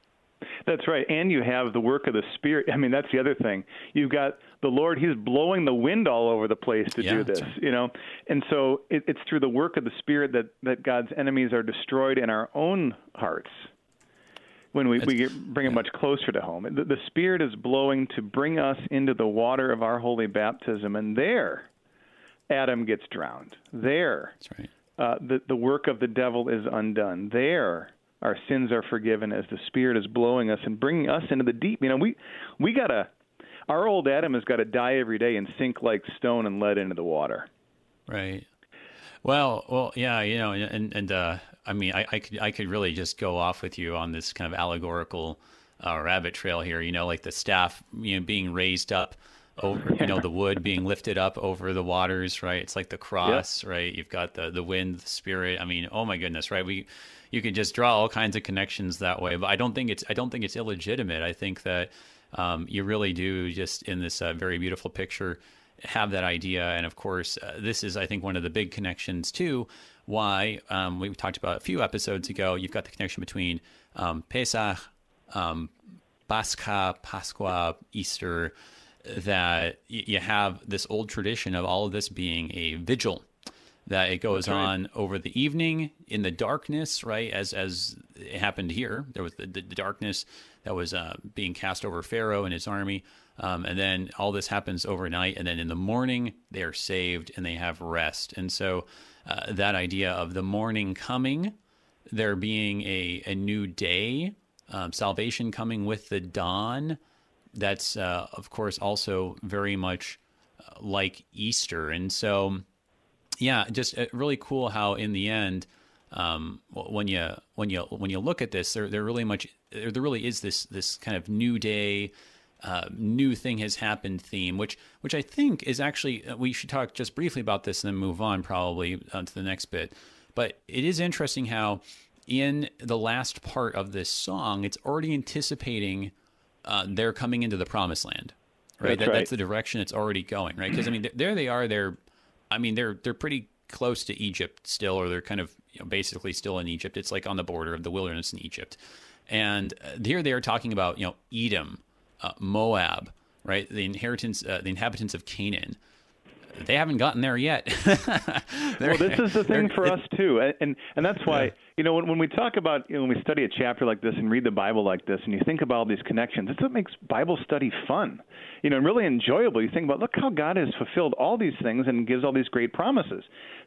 That's right. And you have the work of the Spirit. I mean, that's the other thing. You've got the Lord, He's blowing the wind all over the place to yeah, do this, right. you know? And so it, it's through the work of the Spirit that, that God's enemies are destroyed in our own hearts when we, we get, bring it much closer to home. The, the Spirit is blowing to bring us into the water of our holy baptism, and there Adam gets drowned. There, That's right. Uh, the the work of the devil is undone. There, our sins are forgiven as the Spirit is blowing us and bringing us into the deep. You know, we we gotta our old Adam has got to die every day and sink like stone and lead into the water. Right. Well, well, yeah, you know, and and uh, I mean, I, I could I could really just go off with you on this kind of allegorical uh, rabbit trail here. You know, like the staff, you know, being raised up over, you know, the wood being lifted up over the waters, right? It's like the cross, yep. right? You've got the the wind, the spirit. I mean, oh my goodness, right? We you can just draw all kinds of connections that way, but I don't think it's I don't think it's illegitimate. I think that um, you really do just in this uh, very beautiful picture have that idea, and of course, uh, this is I think one of the big connections too. Why um, we talked about a few episodes ago. You've got the connection between um, Pesach, um, Pascha, Pasqua, Easter that you have this old tradition of all of this being a vigil that it goes right. on over the evening in the darkness right as as it happened here. There was the, the darkness that was uh, being cast over pharaoh and his army. Um, and then all this happens overnight and then in the morning they are saved and they have rest. And so uh, that idea of the morning coming there being a, a new day um, salvation coming with the dawn that's uh, of course also very much uh, like Easter, and so yeah, just uh, really cool how in the end. Um, when you when you when you look at this, there there really much there, there really is this this kind of new day, uh, new thing has happened theme, which which I think is actually uh, we should talk just briefly about this and then move on probably uh, to the next bit. But it is interesting how in the last part of this song, it's already anticipating uh, they're coming into the promised land, right? That's, that, right. that's the direction it's already going, right? Because I mean, there they are. They're, I mean, they're they're pretty close to Egypt still, or they're kind of you know, basically still in Egypt. It's like on the border of the wilderness in Egypt, and uh, here they are talking about you know Edom, uh, Moab, right? The inheritance, uh, the inhabitants of Canaan they haven't gotten there yet. [laughs] well, this is the thing for us too, and and, and that's why yeah. you know when, when we talk about you know, when we study a chapter like this and read the Bible like this, and you think about all these connections, it's what makes Bible study fun, you know, and really enjoyable. You think about look how God has fulfilled all these things and gives all these great promises.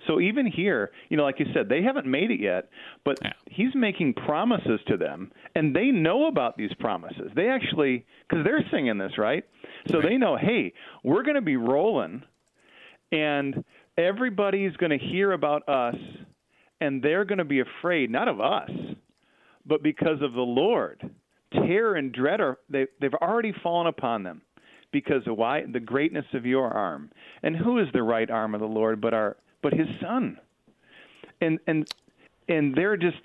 So even here, you know, like you said, they haven't made it yet, but yeah. He's making promises to them, and they know about these promises. They actually because they're singing this right. So right. they know, hey, we're going to be rolling and everybody's going to hear about us and they're going to be afraid not of us but because of the lord. Terror and dread are they, they've already fallen upon them because of why? The greatness of your arm. And who is the right arm of the lord but our but his son? And and and they're just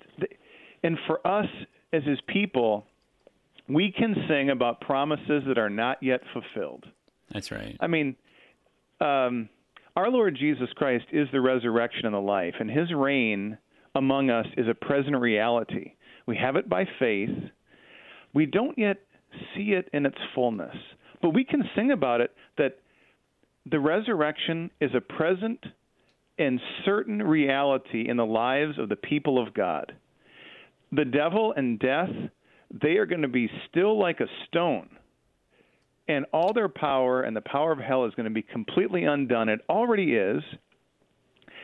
and for us as his people we can sing about promises that are not yet fulfilled. That's right. I mean um our Lord Jesus Christ is the resurrection and the life, and his reign among us is a present reality. We have it by faith. We don't yet see it in its fullness, but we can sing about it that the resurrection is a present and certain reality in the lives of the people of God. The devil and death, they are going to be still like a stone and all their power and the power of hell is going to be completely undone. It already is.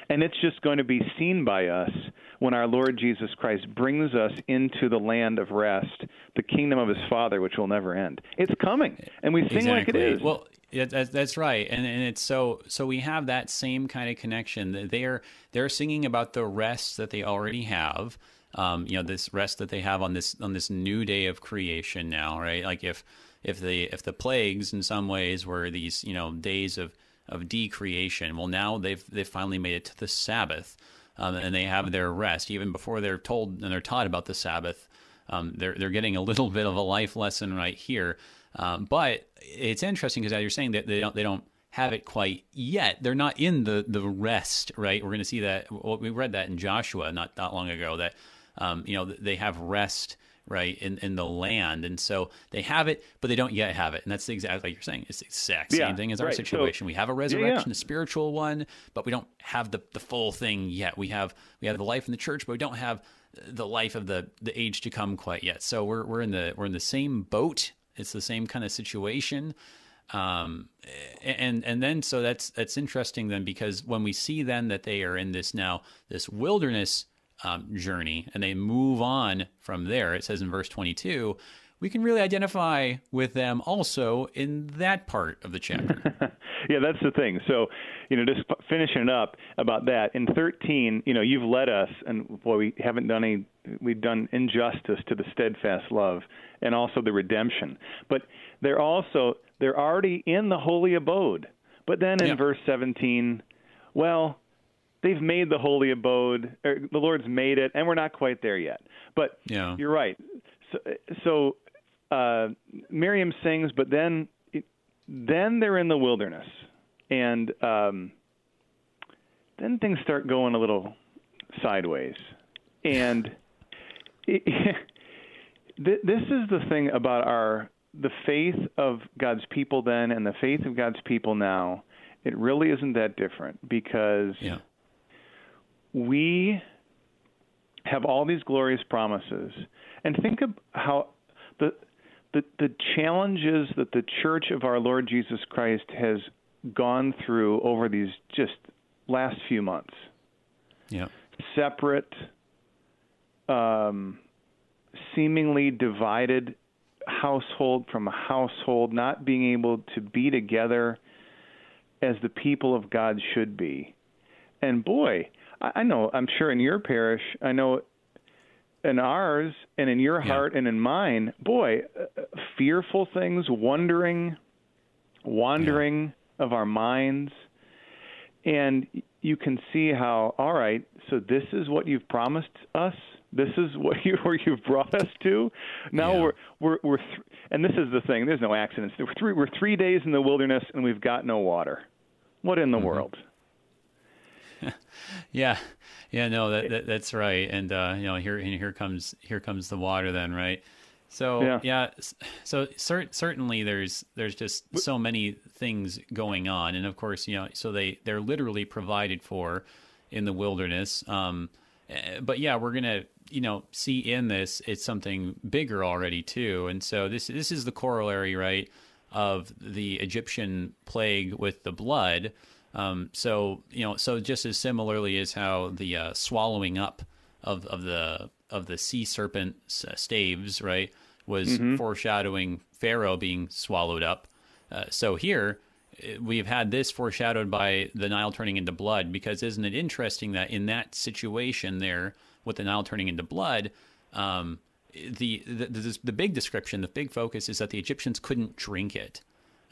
And it's just going to be seen by us when our Lord Jesus Christ brings us into the land of rest, the kingdom of his Father, which will never end. It's coming, and we sing exactly. like it is. Well, that's, that's right, and and it's so so we have that same kind of connection. They're they're singing about the rest that they already have. Um, you know, this rest that they have on this on this new day of creation now, right? Like if if the if the plagues in some ways were these you know days of of decreation, well now they've they've finally made it to the Sabbath, um, and they have their rest even before they're told and they're taught about the Sabbath. Um, they're they're getting a little [laughs] bit of a life lesson right here, um, but it's interesting because as you're saying that they don't they don't have it quite yet. They're not in the the rest, right? We're going to see that. Well, we read that in Joshua not not long ago that um, you know they have rest right in, in the land. And so they have it but they don't yet have it. And that's exactly like you're saying it's the exact same yeah, thing as our right. situation. So, we have a resurrection yeah. a spiritual one but we don't have the, the full thing yet. We have we have the life in the church but we don't have the life of the the age to come quite yet. So we're, we're in the we're in the same boat. It's the same kind of situation. Um, and and then so that's that's interesting then because when we see then that they are in this now this wilderness um, journey and they move on from there. It says in verse 22, we can really identify with them also in that part of the chapter. [laughs] yeah, that's the thing. So, you know, just finishing up about that. In 13, you know, you've led us, and boy, we haven't done any, we've done injustice to the steadfast love and also the redemption. But they're also, they're already in the holy abode. But then in yeah. verse 17, well, they've made the holy abode, or the Lord's made it, and we're not quite there yet. But yeah. you're right. So, so uh, Miriam sings, but then then they're in the wilderness, and um, then things start going a little sideways. And [laughs] it, [laughs] this is the thing about our the faith of God's people then and the faith of God's people now. It really isn't that different because yeah. We have all these glorious promises, and think of how the the, the challenges that the Church of our Lord Jesus Christ has gone through over these just last few months. Yeah. Separate, um, seemingly divided household from a household, not being able to be together as the people of God should be. And boy, I know, I'm sure in your parish, I know in ours and in your heart yeah. and in mine, boy, uh, fearful things, wondering, wandering yeah. of our minds. And you can see how, all right, so this is what you've promised us. This is [laughs] what you where you've brought us to. Now yeah. we're we're we're th- and this is the thing. There's no accidents. We're three we're three days in the wilderness and we've got no water. What in the mm-hmm. world? [laughs] yeah, yeah, no, that, that that's right. And uh, you know, here and here comes here comes the water then, right? So yeah, yeah so cer- certainly there's there's just so many things going on, and of course, you know, so they they're literally provided for in the wilderness. Um, eh, but yeah, we're gonna you know see in this it's something bigger already too, and so this this is the corollary, right, of the Egyptian plague with the blood. Um, so you know, so just as similarly as how the uh, swallowing up of of the of the sea serpent uh, staves, right, was mm-hmm. foreshadowing Pharaoh being swallowed up. Uh, so here uh, we've had this foreshadowed by the Nile turning into blood. Because isn't it interesting that in that situation there with the Nile turning into blood, um, the, the the the big description, the big focus is that the Egyptians couldn't drink it.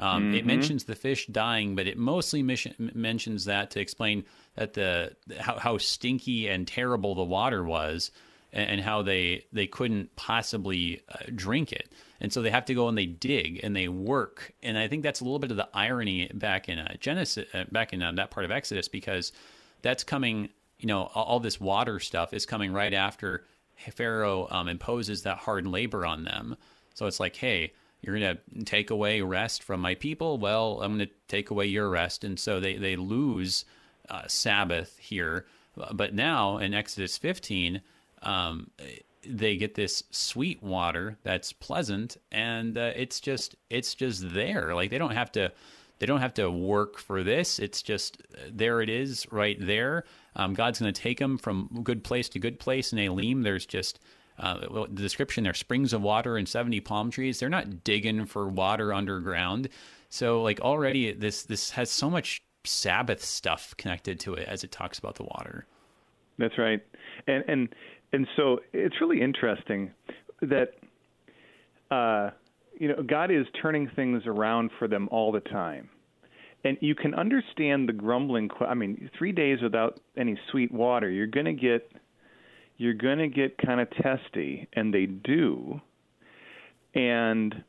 Um, mm-hmm. It mentions the fish dying, but it mostly mission, mentions that to explain that the how, how stinky and terrible the water was, and, and how they they couldn't possibly uh, drink it, and so they have to go and they dig and they work, and I think that's a little bit of the irony back in uh, Genesis, uh, back in uh, that part of Exodus, because that's coming. You know, all, all this water stuff is coming right after Pharaoh um, imposes that hard labor on them. So it's like, hey, you're going to take away rest from my people. Well, I'm going to take away your rest. And so they, they lose uh, Sabbath here. But now in Exodus 15, um, they get this sweet water that's pleasant and uh, it's just it's just there like they don't have to they don't have to work for this it's just there it is right there um, god's going to take them from good place to good place in elim there's just uh, the description there springs of water and 70 palm trees they're not digging for water underground. So like already this this has so much sabbath stuff connected to it as it talks about the water. That's right. And and and so it's really interesting that uh, you know god is turning things around for them all the time. And you can understand the grumbling i mean 3 days without any sweet water you're going to get you're going to get kind of testy, and they do. And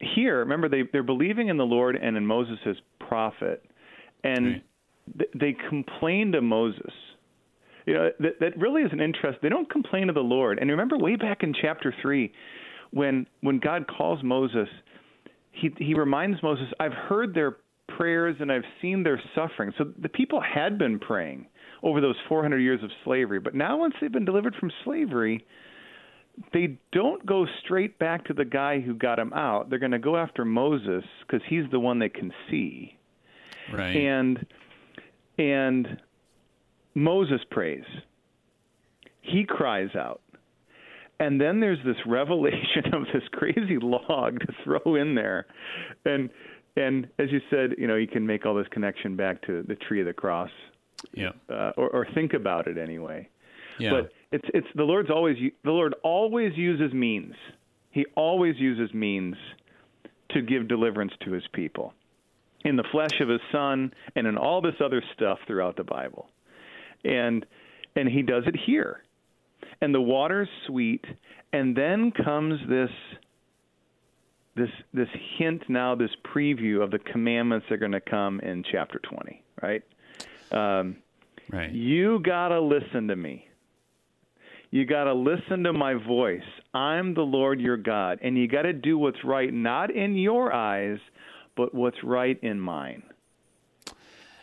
here, remember, they, they're believing in the Lord and in Moses as prophet, and right. th- they complain to Moses. You know, that, that really is an interest. They don't complain to the Lord. And remember, way back in chapter 3, when, when God calls Moses, he, he reminds Moses, I've heard their prayers and I've seen their suffering. So the people had been praying over those 400 years of slavery. But now, once they've been delivered from slavery, they don't go straight back to the guy who got them out. They're going to go after Moses because he's the one they can see. Right. And and Moses prays, he cries out. And then there's this revelation [laughs] of this crazy log to throw in there. And and as you said, you know, you can make all this connection back to the tree of the cross. Yeah. Uh, or, or think about it anyway. Yeah. But it's it's the Lord's always the Lord always uses means. He always uses means to give deliverance to his people in the flesh of his son and in all this other stuff throughout the Bible. And and he does it here. And the water's sweet and then comes this this this hint now this preview of the commandments that are going to come in chapter 20, right? Um, right. You got to listen to me. You got to listen to my voice. I'm the Lord your God, and you got to do what's right not in your eyes, but what's right in mine.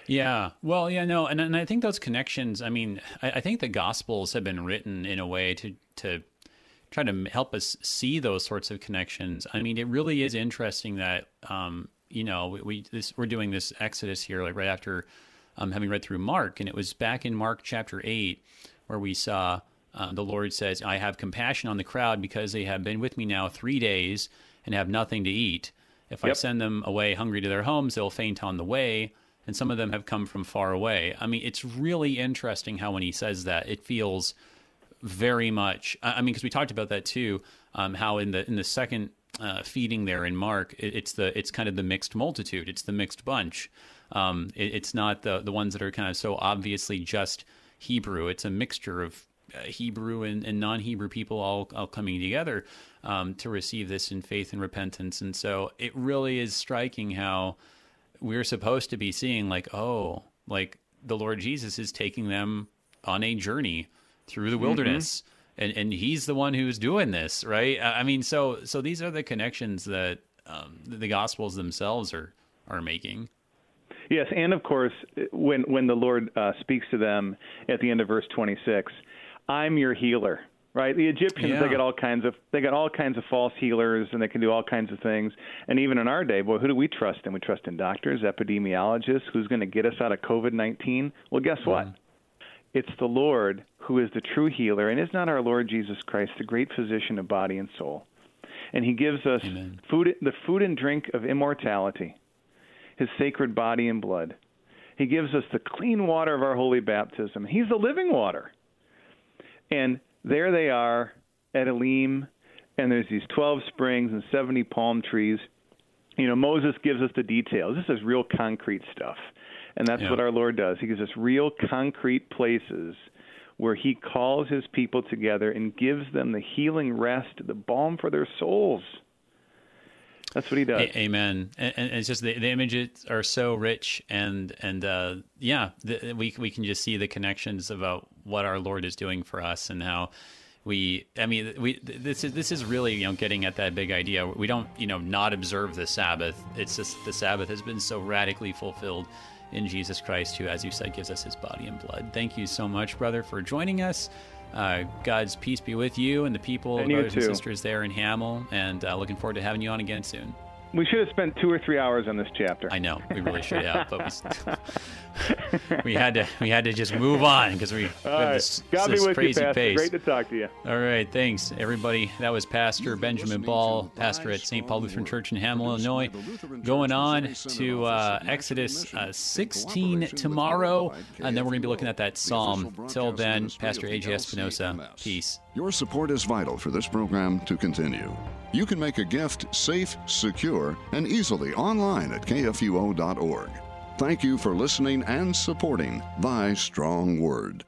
Yeah. Well, yeah, no, and, and I think those connections, I mean, I, I think the Gospels have been written in a way to, to try to help us see those sorts of connections. I mean, it really is interesting that, um, you know, we, we this, we're doing this Exodus here, like right after um, having read through Mark, and it was back in Mark chapter 8 where we saw uh, the Lord says, I have compassion on the crowd because they have been with me now three days and have nothing to eat. If yep. I send them away hungry to their homes, they'll faint on the way and some of them have come from far away. I mean, it's really interesting how when he says that, it feels very much. I mean, because we talked about that too. Um, how in the in the second uh, feeding there in Mark, it, it's the it's kind of the mixed multitude. It's the mixed bunch. Um, it, it's not the the ones that are kind of so obviously just Hebrew. It's a mixture of uh, Hebrew and, and non-Hebrew people all all coming together um, to receive this in faith and repentance. And so it really is striking how we're supposed to be seeing like, oh, like the Lord Jesus is taking them on a journey through the mm-hmm. wilderness. Mm-hmm. And, and he's the one who's doing this, right? I mean, so so these are the connections that um, the Gospels themselves are are making. Yes, and of course, when when the Lord uh, speaks to them at the end of verse twenty six, I'm your healer right? The Egyptians yeah. they got all kinds of they got all kinds of false healers and they can do all kinds of things. And even in our day, boy, who do we trust And We trust in doctors, epidemiologists, who's going to get us out of COVID-19? Well, guess what? Mm. It's the Lord who is the true healer, and is not our Lord Jesus Christ the great physician of body and soul? And He gives us Amen. food, the food and drink of immortality, His sacred body and blood. He gives us the clean water of our holy baptism. He's the living water. And there they are at Elim, and there's these 12 springs and 70 palm trees. You know, Moses gives us the details. This is real concrete stuff. And that's yeah. what our Lord does. He gives us real concrete places where he calls his people together and gives them the healing rest, the balm for their souls. That's what he does. A- amen. And, and, it's just the, the, images are so rich, and and uh, yeah, the, we we can just see the connections about what our Lord is doing for us and how we. I mean, we this is this is really you know getting at that big idea. We don't you know not observe the Sabbath. It's just the Sabbath has been so radically fulfilled in Jesus Christ, who, as you said, gives us His body and blood. Thank you so much, brother, for joining us. Uh, God's peace be with you and the people, and brothers and sisters there in Hamel, and uh, looking forward to having you on again soon. We should have spent two or three hours on this chapter. I know we really should have, but we, [laughs] we had to we had to just move on because we All right. this, God this be crazy you, pace. Great to talk to you. All right, thanks everybody. That was Pastor Benjamin Ball, pastor at St. Paul Lutheran Church in Hamel, Illinois. Going on to uh, Exodus uh, 16 tomorrow, and then we're going to be looking at that Psalm. Till then, Pastor AJ Espinosa. Peace. Your support is vital for this program to continue. You can make a gift safe, secure, and easily online at kfuo.org. Thank you for listening and supporting Thy Strong Word.